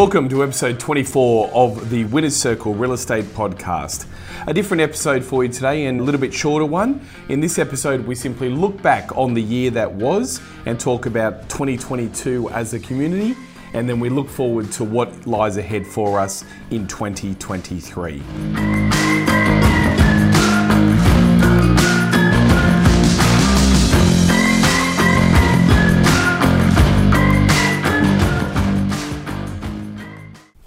Welcome to episode 24 of the Winners Circle Real Estate Podcast. A different episode for you today and a little bit shorter one. In this episode, we simply look back on the year that was and talk about 2022 as a community, and then we look forward to what lies ahead for us in 2023.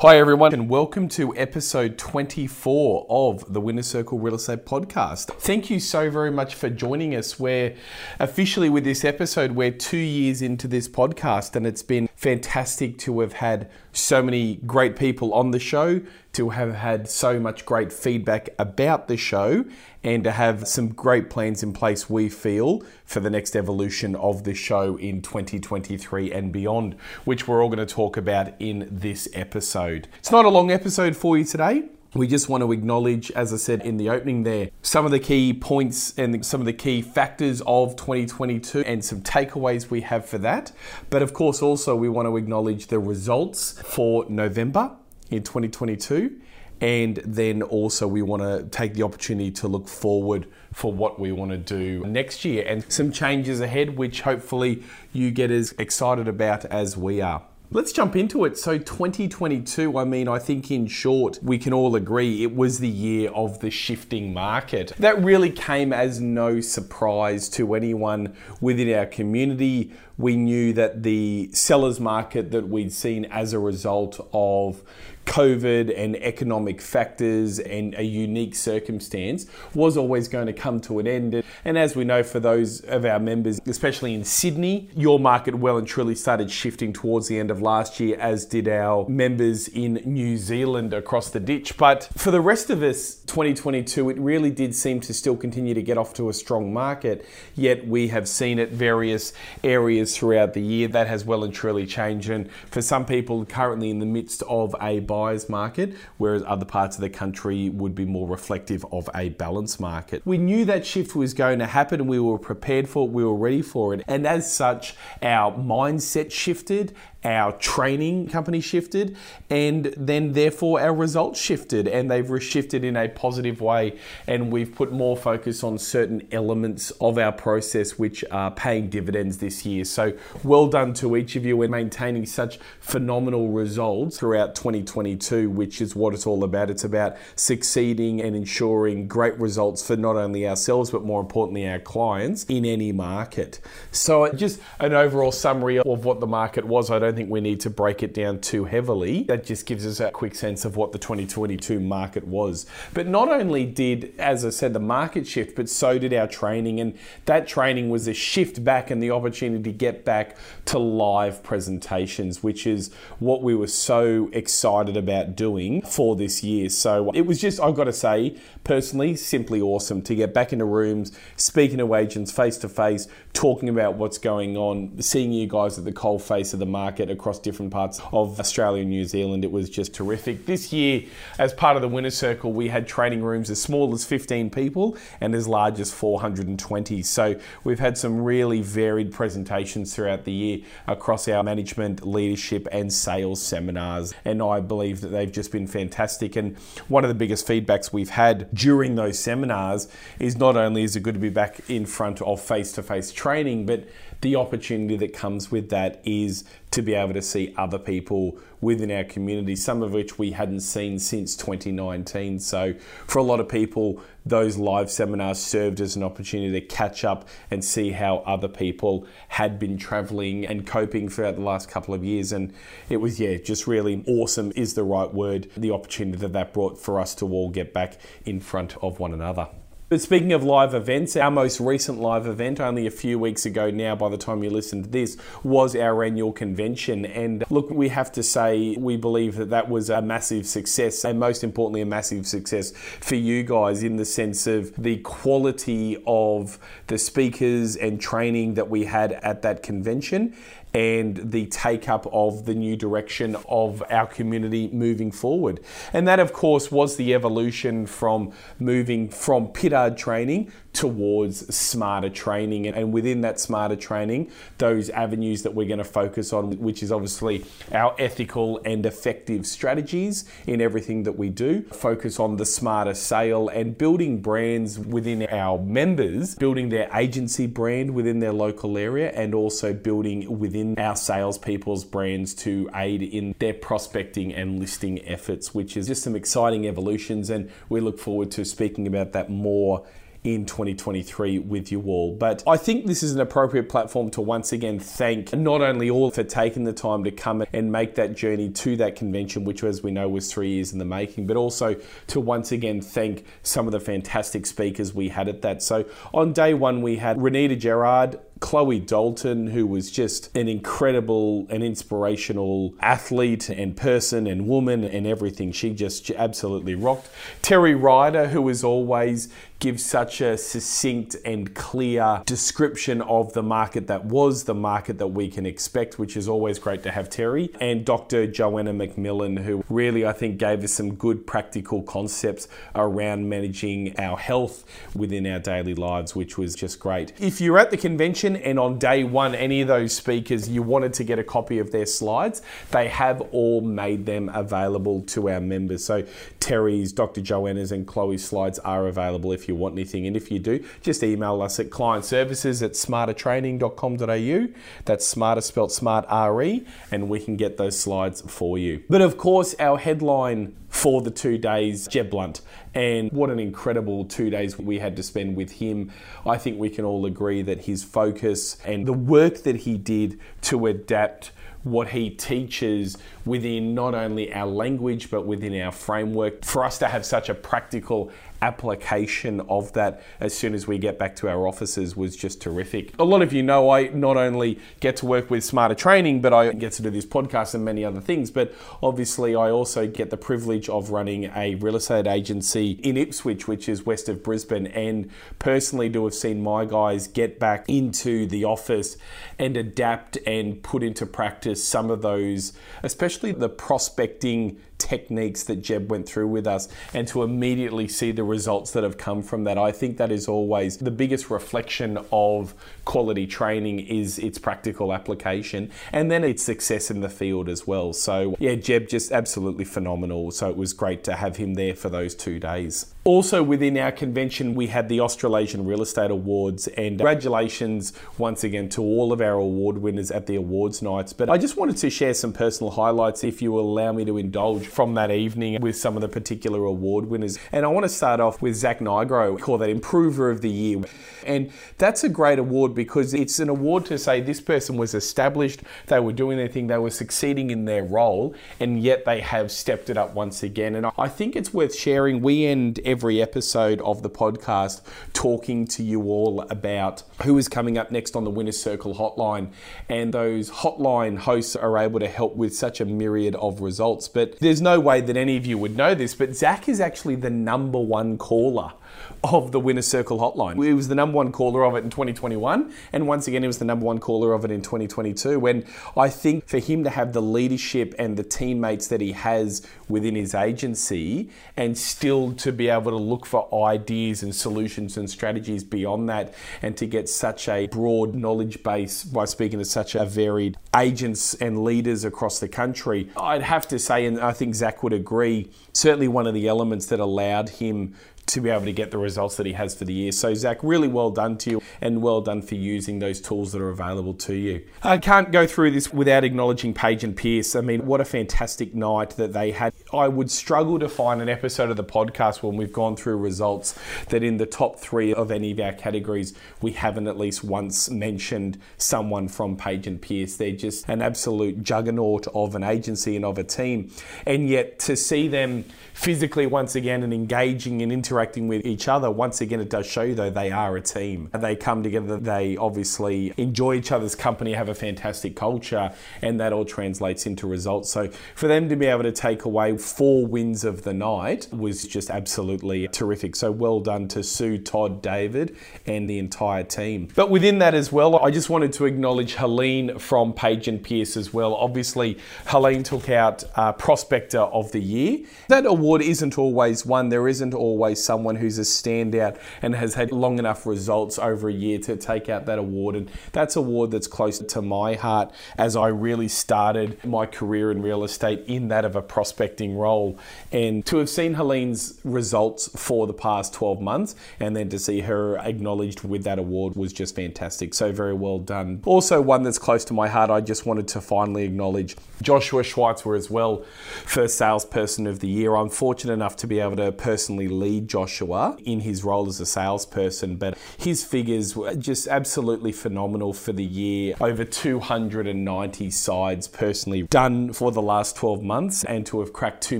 Hi, everyone, and welcome to episode 24 of the Winner Circle Real Estate Podcast. Thank you so very much for joining us. We're officially with this episode, we're two years into this podcast, and it's been fantastic to have had so many great people on the show, to have had so much great feedback about the show, and to have some great plans in place, we feel, for the next evolution of the show in 2023 and beyond, which we're all going to talk about in this episode. It's not a long episode for you today. We just want to acknowledge, as I said in the opening there, some of the key points and some of the key factors of 2022 and some takeaways we have for that. But of course, also we want to acknowledge the results for November in 2022 and then also, we want to take the opportunity to look forward for what we want to do next year and some changes ahead, which hopefully you get as excited about as we are. Let's jump into it. So, 2022, I mean, I think in short, we can all agree it was the year of the shifting market. That really came as no surprise to anyone within our community. We knew that the sellers market that we'd seen as a result of COVID and economic factors and a unique circumstance was always going to come to an end. And as we know, for those of our members, especially in Sydney, your market well and truly started shifting towards the end of last year, as did our members in New Zealand across the ditch. But for the rest of us, 2022, it really did seem to still continue to get off to a strong market. Yet we have seen it various areas throughout the year that has well and truly changed. And for some people currently in the midst of a buyer's market, whereas other parts of the country would be more reflective of a balanced market. We knew that shift was going to happen and we were prepared for it, we were ready for it. And as such, our mindset shifted, our training company shifted, and then therefore our results shifted, and they've shifted in a positive way. And we've put more focus on certain elements of our process which are paying dividends this year. So well done to each of you in maintaining such phenomenal results throughout 2022, which is what it's all about. It's about succeeding and ensuring great results for not only ourselves, but more importantly, our clients in any market. So, just an overall summary of what the market was. I don't don't think we need to break it down too heavily. That just gives us a quick sense of what the 2022 market was. But not only did, as I said, the market shift, but so did our training. And that training was a shift back and the opportunity to get back to live presentations, which is what we were so excited about doing for this year. So it was just, I've got to say, personally, simply awesome to get back into rooms, speaking to agents face to face, talking about what's going on, seeing you guys at the cold face of the market market across different parts of Australia and New Zealand. It was just terrific. This year, as part of the Winner Circle, we had training rooms as small as 15 people and as large as 420. So we've had some really varied presentations throughout the year across our management, leadership, and sales seminars. And I believe that they've just been fantastic. And one of the biggest feedbacks we've had during those seminars is not only is it good to be back in front of face to face training, but the opportunity that comes with that is to be able to see other people within our community, some of which we hadn't seen since 2019. So, for a lot of people, those live seminars served as an opportunity to catch up and see how other people had been traveling and coping throughout the last couple of years. And it was, yeah, just really awesome is the right word, the opportunity that that brought for us to all get back in front of one another. But speaking of live events, our most recent live event, only a few weeks ago now, by the time you listen to this, was our annual convention. And look, we have to say, we believe that that was a massive success, and most importantly, a massive success for you guys in the sense of the quality of the speakers and training that we had at that convention and the take up of the new direction of our community moving forward. And that, of course, was the evolution from moving from PITARD training towards smarter training. And within that smarter training, those avenues that we're going to focus on, which is obviously our ethical and effective strategies in everything that we do, focus on the smarter sale and building brands within our members, building their agency brand within their local area, and also building within our salespeople's brands to aid in their prospecting and listing efforts, which is just some exciting evolutions. And we look forward to speaking about that more in 2023 with you all. But I think this is an appropriate platform to once again thank not only all for taking the time to come and make that journey to that convention, which as we know was three years in the making, but also to once again thank some of the fantastic speakers we had at that. So on day one, we had Renita Gerard, Chloe Dalton, who was just an incredible and inspirational athlete and person and woman and everything. She just absolutely rocked. Terry Ryder, who was always gives such a succinct and clear description of the market that was, the market that we can expect, which is always great to have Terry. And Dr. Joanna McMillan, who really, I think, gave us some good practical concepts around managing our health within our daily lives, which was just great. If you're at the convention and on day one, any of those speakers, you wanted to get a copy of their slides, they have all made them available to our members. So Terry's, Dr. Joanna's, and Chloe's slides are available if you want anything. And if you do, just email us at client services at smartertraining.com.au. That's smarter spelt smart RE, and we can get those slides for you. But of course, our headline for the two days, Jeb Blount. And what an incredible two days we had to spend with him. I think we can all agree that his focus and the work that he did to adapt what he teaches within not only our language but within our framework for us to have such a practical application of that as soon as we get back to our offices was just terrific. A lot of you know I not only get to work with Smarter Training, but I get to do this podcast and many other things. But obviously, I also get the privilege of running a real estate agency in Ipswich, which is west of Brisbane, and personally do have seen my guys get back into the office and adapt and put into practice some of those, especially the prospecting techniques that Jeb went through with us and to immediately see the results that have come from that. I think that is always the biggest reflection of quality training is its practical application and then its success in the field as well. So yeah, Jeb just absolutely phenomenal. So it was great to have him there for those two days. Also within our convention, we had the Australasian Real Estate Awards and congratulations once again to all of our award winners at the awards nights. But I just wanted to share some personal highlights if you will allow me to indulge from that evening with some of the particular award winners. And I want to start off with Zach Nigro, call that Improver of the Year. And that's a great award because it's an award to say this person was established, they were doing their thing, they were succeeding in their role, and yet they have stepped it up once again. And I think it's worth sharing. We end every episode of the podcast talking to you all about who is coming up next on the Winner's Circle hotline. And those hotline hosts are able to help with such a myriad of results. But there's no way that any of you would know this, but Zach is actually the number one caller of the Winner Circle hotline. He was the number one caller of it in 2021, and once again, he was the number one caller of it in 2022. When I think for him to have the leadership and the teammates that he has within his agency, and still to be able to look for ideas and solutions and strategies beyond that, and to get such a broad knowledge base by speaking to such a varied agents and leaders across the country, I'd have to say, and I think Zach would agree, certainly one of the elements that allowed him to be able to get the results that he has for the year. So, Zach, really well done to you and well done for using those tools that are available to you. I can't go through this without acknowledging Page and Pierce. I mean, what a fantastic night that they had. I would struggle to find an episode of the podcast when we've gone through results that in the top three of any of our categories, we haven't at least once mentioned someone from Page and Pierce. They're just an absolute juggernaut of an agency and of a team. And yet to see them physically once again and engaging and interacting with each other, once again, it does show you though they are a team. They come together, they obviously enjoy each other's company, have a fantastic culture, and that all translates into results. So for them to be able to take away four wins of the night was just absolutely terrific. So well done to Sue, Todd, David, and the entire team. But within that as well, I just wanted to acknowledge Helene from Page and Pierce as well. Obviously, Helene took out uh, Prospector of the Year. That award isn't always won. There isn't always someone who's a standout and has had long enough results over a year to take out that award. And that's a award that's close to my heart as I really started my career in real estate in that of a prospecting role. And to have seen Helene's results for the past 12 months and then to see her acknowledged with that award was just fantastic. So, very well done. Also, one that's close to my heart, I just wanted to finally acknowledge Joshua Schweitzer as well, first salesperson of the year. I'm fortunate enough to be able to personally lead Joshua in his role as a salesperson, but his figures were just absolutely phenomenal for the year. Over 290 sides personally done for the last 12 months, and to have cracked $2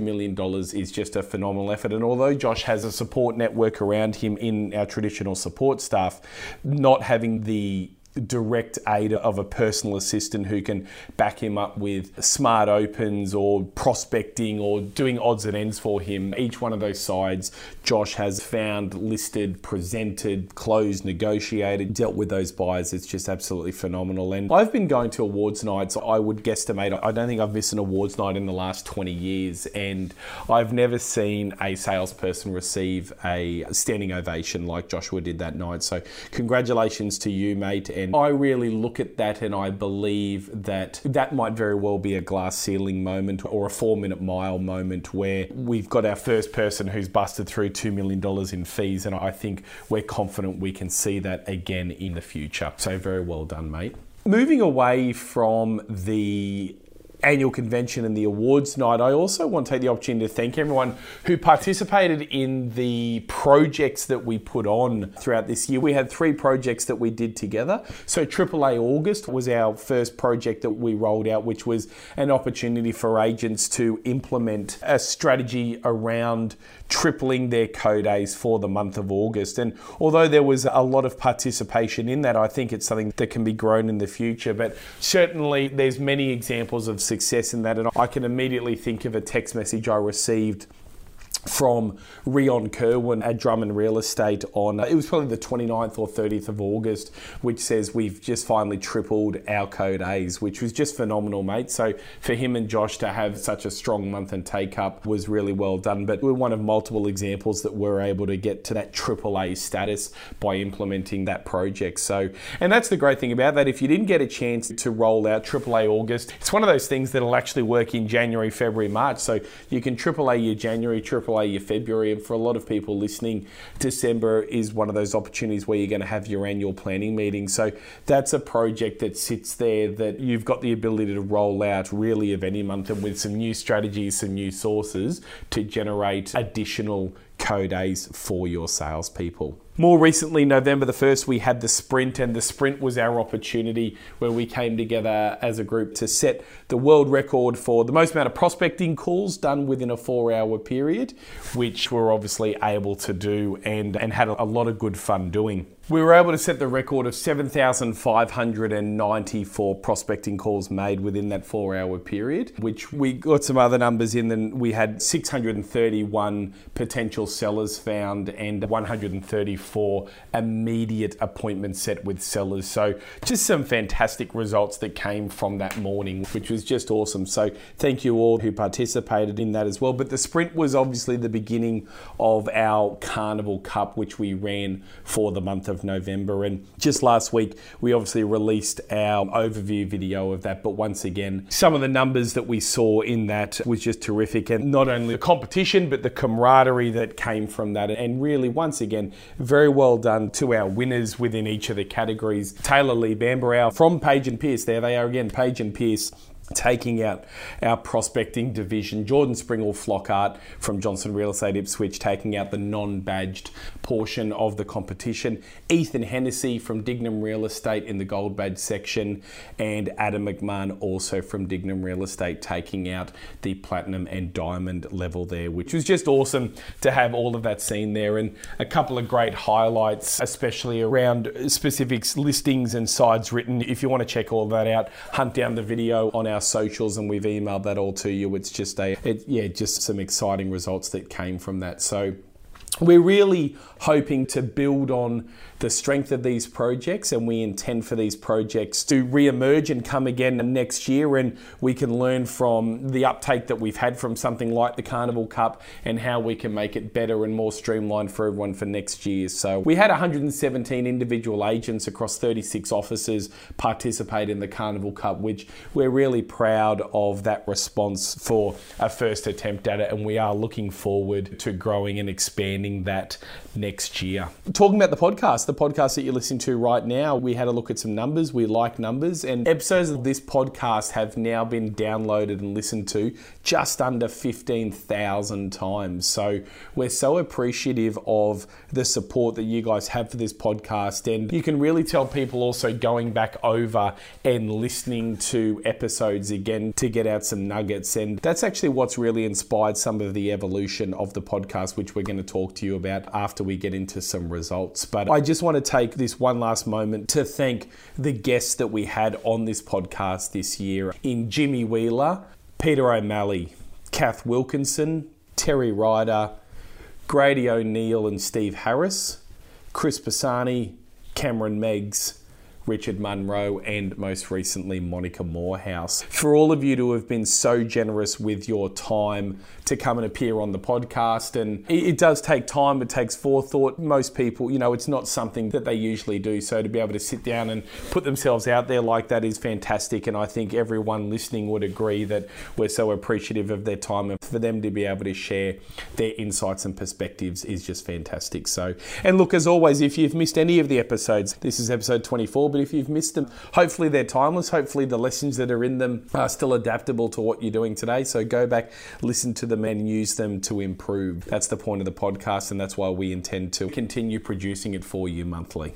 million is just a phenomenal effort. And although Josh has a support network around him in our traditional support staff, not having the direct aid of a personal assistant who can back him up with smart opens or prospecting or doing odds and ends for him. Each one of those sides, Josh has found, listed, presented, closed, negotiated, dealt with those buyers. It's just absolutely phenomenal. And I've been going to awards nights. I would guesstimate, I don't think I've missed an awards night in the last 20 years. And I've never seen a salesperson receive a standing ovation like Joshua did that night. So, congratulations to you, mate. I really look at that and I believe that that might very well be a glass ceiling moment or a four minute mile moment where we've got our first person who's busted through $2 million in fees. And I think we're confident we can see that again in the future. So, very well done, mate. Moving away from the annual convention and the awards night, I also want to take the opportunity to thank everyone who participated in the projects that we put on throughout this year. We had three projects that we did together. So, AAA August was our first project that we rolled out, which was an opportunity for agents to implement a strategy around tripling their co days for the month of August. And although there was a lot of participation in that, I think it's something that can be grown in the future. But certainly, there's many examples of success in that. And I can immediately think of a text message I received from Rion Kerwin at Drummond Real Estate on, it was probably the 29th or 30th of August, which says we've just finally tripled our code A's, which was just phenomenal, mate. So for him and Josh to have such a strong month and take up was really well done. But we're one of multiple examples that we're able to get to that triple A status by implementing that project. So, and that's the great thing about that. If you didn't get a chance to roll out AAA August, it's one of those things that'll actually work in January, February, March. So you can AAA your January, Your February. And for a lot of people listening, December is one of those opportunities where you're going to have your annual planning meeting. So that's a project that sits there that you've got the ability to roll out really of any month and with some new strategies, some new sources to generate additional co days for your salespeople. More recently, November the 1st, we had the sprint, and the sprint was our opportunity where we came together as a group to set the world record for the most amount of prospecting calls done within a four hour period, which we're obviously able to do and, and had a lot of good fun doing. We were able to set the record of 7,594 prospecting calls made within that four hour period, which we got some other numbers in. Then we had 631 potential sellers found and 134 immediate appointments set with sellers. So, just some fantastic results that came from that morning, which was just awesome. So, thank you all who participated in that as well. But the sprint was obviously the beginning of our Carnival Cup, which we ran for the month of of November. And just last week, we obviously released our overview video of that. But once again, some of the numbers that we saw in that was just terrific. And not only the competition, but the camaraderie that came from that. And really, once again, very well done to our winners within each of the categories. Taylor Lee Bambarow from Page and Pierce. There they are again, Page and Pierce taking out our prospecting division. Jordan Springle Flockhart from Johnson Real Estate Ipswich taking out the non badged portion of the competition. Ethan Hennessy from Dignam Real Estate in the gold badge section. And Adam McMahon also from Dignam Real Estate taking out the platinum and diamond level there, which was just awesome to have all of that seen there. And a couple of great highlights, especially around specific listings and sides written. If you want to check all that out, hunt down the video on our our socials and we've emailed that all to you. It's just a, it, yeah, just some exciting results that came from that. So we're really hoping to build on the strength of these projects and we intend for these projects to re-emerge and come again next year and we can learn from the uptake that we've had from something like the Carnival Cup and how we can make it better and more streamlined for everyone for next year. So we had 117 individual agents across 36 offices participate in the Carnival Cup, which we're really proud of that response for a first attempt at it and we are looking forward to growing and expanding that next year. Talking about the podcast, the podcast that you're listening to right now, we had a look at some numbers. We like numbers, and episodes of this podcast have now been downloaded and listened to just under 15,000 times. So we're so appreciative of the support that you guys have for this podcast, and you can really tell people also going back over and listening to episodes again to get out some nuggets. And that's actually what's really inspired some of the evolution of the podcast, which we're going to talk to you about after we get into some results. But I just want to take this one last moment to thank the guests that we had on this podcast this year in Jimmy Wheeler, Peter O'Malley, Kath Wilkinson, Terry Ryder, Grady O'Neill and Steve Harris, Chris Pisani, Cameron Meggs, Richard Munro, and most recently Monica Morehouse. For all of you to have been so generous with your time to come and appear on the podcast, and it, does take time, it takes forethought. Most people, you know, it's not something that they usually do. So to be able to sit down and put themselves out there like that is fantastic. And I think everyone listening would agree that we're so appreciative of their time and for them to be able to share their insights and perspectives is just fantastic. So, and look, as always, if you've missed any of the episodes, this is episode 24 but if you've missed them, hopefully they're timeless. Hopefully the lessons that are in them are still adaptable to what you're doing today. So go back, listen to them, and use them to improve. That's the point of the podcast, and that's why we intend to continue producing it for you monthly.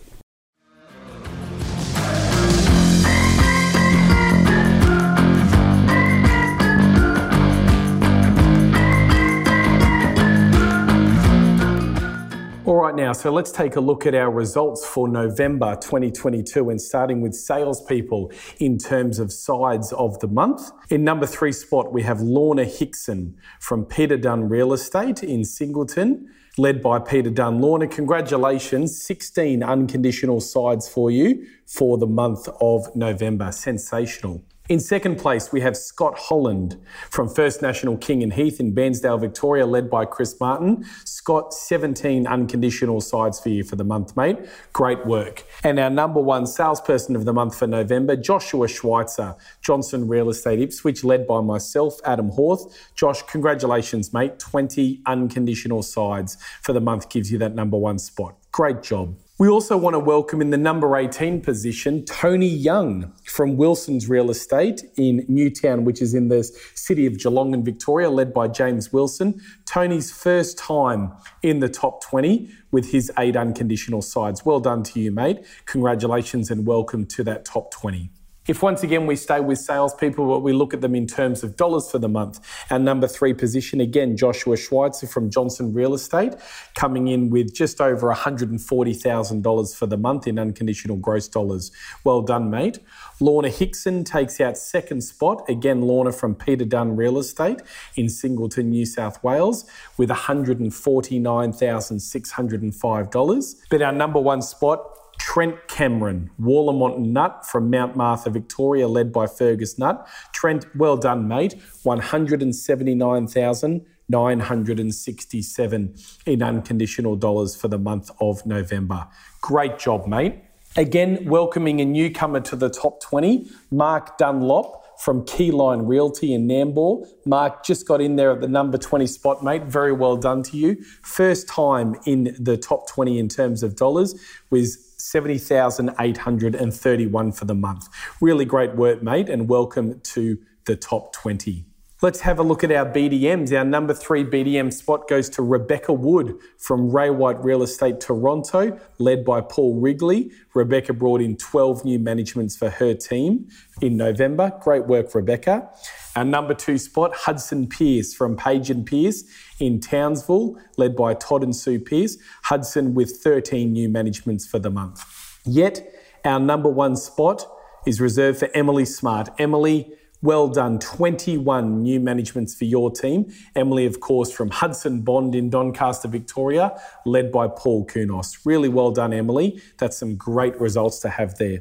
All right, now, so let's take a look at our results for November 2022 and starting with salespeople in terms of sides of the month. In number three spot, we have Lorna Hickson from Peter Dunn Real Estate in Singleton led by Peter Dunn. Lorna, congratulations. 16 unconditional sides for you for the month of November. Sensational. In second place, we have Scott Holland from First National King and Heath in Bairnsdale, Victoria, led by Chris Martin. Scott, 17 unconditional sides for you for the month, mate. Great work. And our number one salesperson of the month for November, Joshua Schweitzer, Johnson Real Estate Ipswich, led by myself, Adam Horth. Josh, congratulations, mate. 20 unconditional sides for the month gives you that number one spot. Great job. We also want to welcome in the number 18 position Tony Young from Wilson's Real Estate in Newtown, which is in the city of Geelong in Victoria, led by James Wilson. Tony's first time in the top 20 with his eight unconditional sides. Well done to you, mate. Congratulations and welcome to that top 20. If once again we stay with salespeople, but we look at them in terms of dollars for the month, our number three position, again, Joshua Schweitzer from Johnson Real Estate, coming in with just over $140,000 for the month in unconditional gross dollars. Well done, mate. Lorna Hickson takes out second spot. Again, Lorna from Peter Dunn Real Estate in Singleton, New South Wales, with $149,605. But our number one spot Trent Cameron, Wallamont Nutt from Mount Martha, Victoria, led by Fergus Nutt. Trent, well done, mate. 179,967 in unconditional dollars for the month of November. Great job, mate. Again, welcoming a newcomer to the top 20, Mark Dunlop from Keyline Realty in Nambour. Mark just got in there at the number 20 spot, mate. Very well done to you. First time in the top 20 in terms of dollars was 70,831 for the month. Really great work, mate, and welcome to the top 20. Let's have a look at our BDMs. Our number three BDM spot goes to Rebecca Wood from Ray White Real Estate Toronto, led by Paul Wrigley. Rebecca brought in 12 new managements for her team in November. Great work, Rebecca. Our number two spot, Hudson Pierce from Page and Pierce in Townsville, led by Todd and Sue Pierce. Hudson with 13 new managements for the month. Yet, our number one spot is reserved for Emily Smart. Emily Well done. 21 new managements for your team. Emily, of course, from Hudson Bond in Doncaster, Victoria, led by Paul Kunos. Really well done, Emily. That's some great results to have there.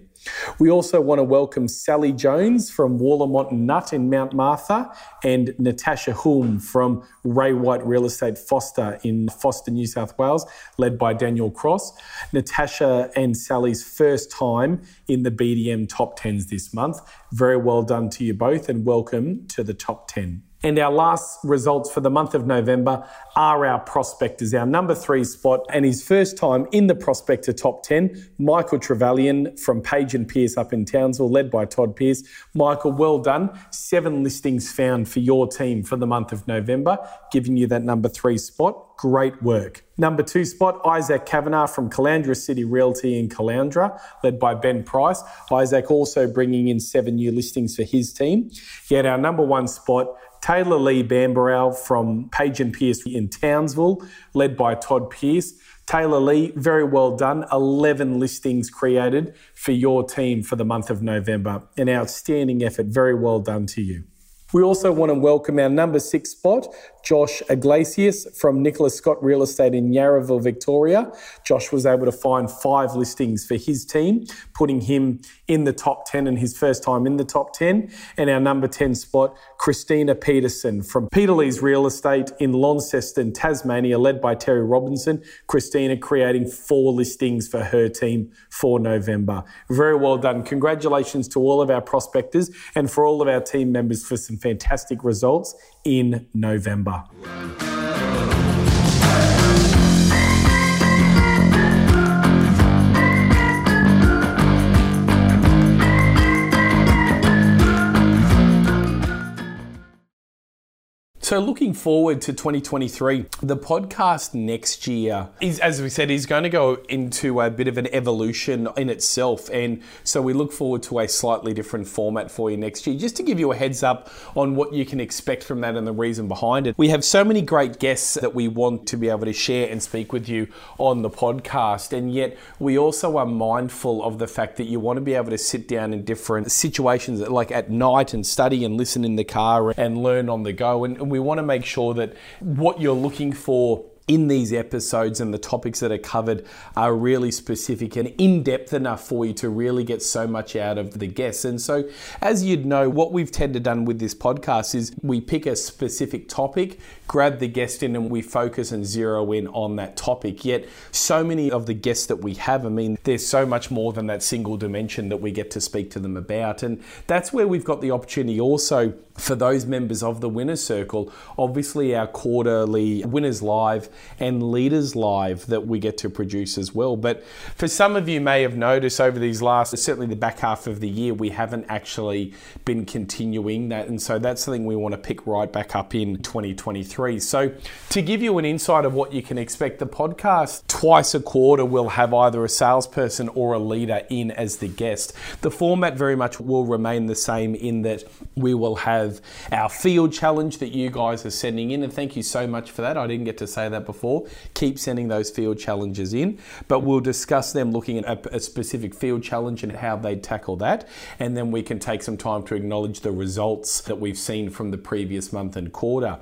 We also want to welcome Sally Jones from Wallamont Nutt in Mount Martha and Natasha Hulme from Ray White Real Estate Forster in Forster, New South Wales, led by Daniel Cross. Natasha and Sally's first time in the BDM top 10s this month. Very well done to you both and welcome to the top 10. And our last results for the month of November are our prospectors, our number three spot, and his first time in the prospector top 10, Michael Trevelyan from Page and Pierce up in Townsville, led by Todd Pierce. Michael, well done. Seven listings found for your team for the month of November, giving you that number three spot. Great work. Number two spot, Isaac Kavanagh from Caloundra City Realty in Caloundra, led by Ben Price. Isaac also bringing in seven new listings for his team. Yet our number one spot, Taylor Lee Bambarrow from Page and Pierce in Townsville, led by Todd Pierce. Taylor Lee, very well done. 11 listings created for your team for the month of November. An outstanding effort. Very well done to you. We also want to welcome our number six spot, Josh Iglesias from Nicholas Scott Real Estate in Yarraville, Victoria. Josh was able to find five listings for his team, putting him in the top 10 and his first time in the top 10. And our number 10 spot, Christina Peterson from Peter Lees Real Estate in Launceston, Tasmania, led by Terry Robinson. Christina creating four listings for her team for November. Very well done. Congratulations to all of our prospectors and for all of our team members for some fantastic results in November. So, looking forward to 2023, the podcast next year is, as we said, is going to go into a bit of an evolution in itself. And so, we look forward to a slightly different format for you next year. Just to give you a heads up on what you can expect from that and the reason behind it. We have so many great guests that we want to be able to share and speak with you on the podcast. And yet, we also are mindful of the fact that you want to be able to sit down in different situations, like at night and study and listen in the car and learn on the go. And we we want to make sure that what you're looking for in these episodes and the topics that are covered are really specific and in depth enough for you to really get so much out of the guests. And so, as you'd know, what we've tended done with this podcast is we pick a specific topic, grab the guest in, and we focus and zero in on that topic. Yet, so many of the guests that we have, I mean, there's so much more than that single dimension that we get to speak to them about. And that's where we've got the opportunity also for those members of the Winners Circle, obviously our quarterly Winners Live and Leaders Live that we get to produce as well. But for some of you may have noticed over these last, certainly the back half of the year, we haven't actually been continuing that. And so that's something we want to pick right back up in 2023. So to give you an insight of what you can expect, the podcast twice a quarter will have either a salesperson or a leader in as the guest. The format very much will remain the same in that we will have our field challenge that you guys are sending in, and thank you so much for that. I didn't get to say that before. Keep sending those field challenges in, but we'll discuss them looking at a, a specific field challenge and how they tackle that, and then we can take some time to acknowledge the results that we've seen from the previous month and quarter.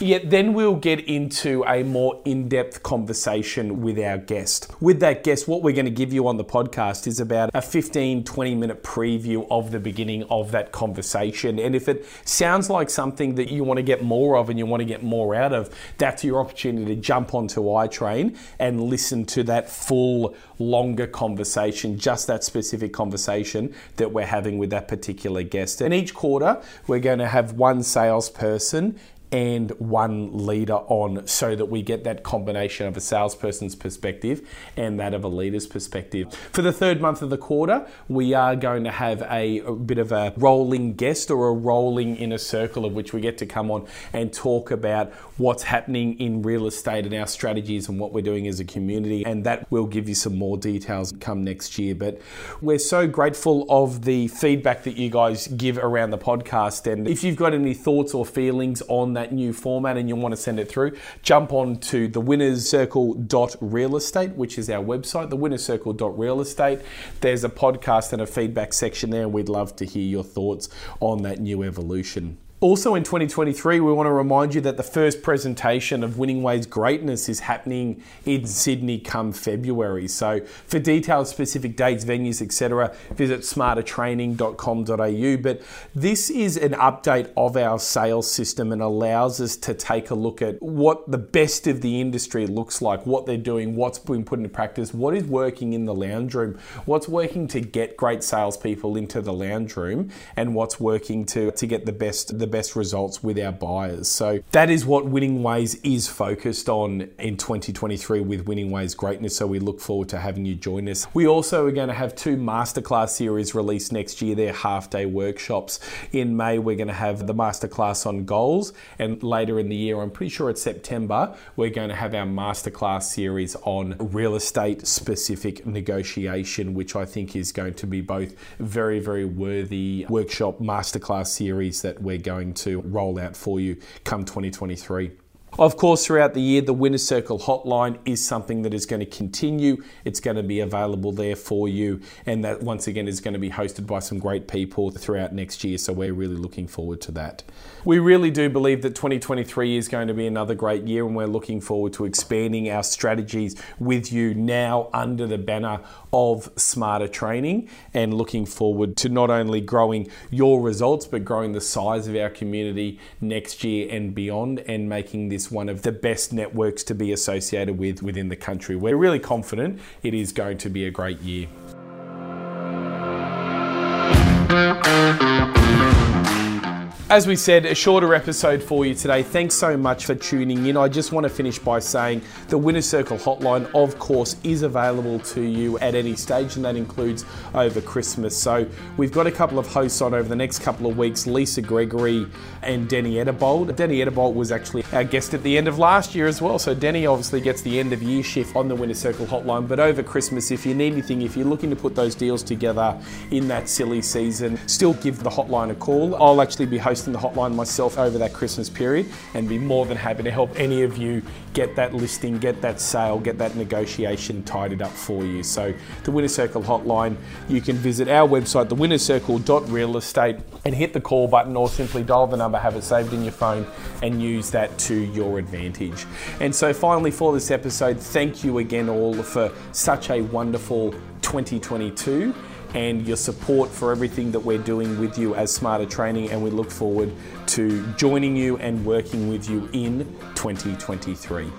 Yet then we'll get into a more in-depth conversation with our guest. With that guest, what we're going to give you on the podcast is about a 15, 20 minute preview of the beginning of that conversation. And if it sounds like something that you want to get more of and you want to get more out of, that's your opportunity to jump onto iTrain and listen to that full, longer conversation, just that specific conversation that we're having with that particular guest. And each quarter, we're going to have one salesperson and one leader on so that we get that combination of a salesperson's perspective and that of a leader's perspective. For the third month of the quarter, we are going to have a, a, bit of a rolling guest or a rolling inner circle of which we get to come on and talk about what's happening in real estate and our strategies and what we're doing as a community. And that will give you some more details come next year. But we're so grateful of the feedback that you guys give around the podcast. And if you've got any thoughts or feelings on that new format and you want to send it through, jump on to the winners circle.real estate, which is our website, the winners circle.real estate. There's a podcast and a feedback section there. We'd love to hear your thoughts on that new evolution. Also in 2023, we want to remind you that the first presentation of Winning Ways Greatness is happening in Sydney come February. So for details, specific dates, venues, etc., visit smartertraining.com.au. But this is an update of our sales system and allows us to take a look at what the best of the industry looks like, what they're doing, what's been put into practice, what is working in the lounge room, what's working to get great salespeople into the lounge room, and what's working to, to get the best the best results with our buyers. So that is what Winning Ways is focused on in 2023 with Winning Ways Greatness. So we look forward to having you join us. We also are going to have two masterclass series released next year. They're half day workshops. In May, we're going to have the masterclass on goals, and later in the year, I'm pretty sure it's September, we're going to have our masterclass series on real estate specific negotiation, which I think is going to be both very, very worthy workshop masterclass series that we're going going to roll out for you come 2023. Of course, throughout the year, the Winner Circle hotline is something that is going to continue. It's going to be available there for you, and that once again is going to be hosted by some great people throughout next year. So we're really looking forward to that. We really do believe that 2023 is going to be another great year, and we're looking forward to expanding our strategies with you now under the banner of Smarter Training, and looking forward to not only growing your results but growing the size of our community next year and beyond, and making this one of the best networks to be associated with within the country. We're really confident it is going to be a great year. As we said, a shorter episode for you today. Thanks so much for tuning in. I just want to finish by saying the Winner Circle hotline, of course, is available to you at any stage, and that includes over Christmas. So we've got a couple of hosts on over the next couple of weeks Lisa Gregory and Denny Edibold. Denny Edibold was actually our guest at the end of last year as well. So Denny obviously gets the end of year shift on the Winner Circle hotline. But over Christmas, if you need anything, if you're looking to put those deals together in that silly season, still give the hotline a call. I'll actually be hosting hosting the hotline myself over that Christmas period and be more than happy to help any of you get that listing, get that sale, get that negotiation tidied up for you. So, the Winner Circle hotline, you can visit our website, thewinnercircle.realestate, and hit the call button or simply dial the number, have it saved in your phone, and use that to your advantage. And so, finally, for this episode, thank you again all for such a wonderful 2022 and your support for everything that we're doing with you as Smarter Training. And we look forward to joining you and working with you in 2023.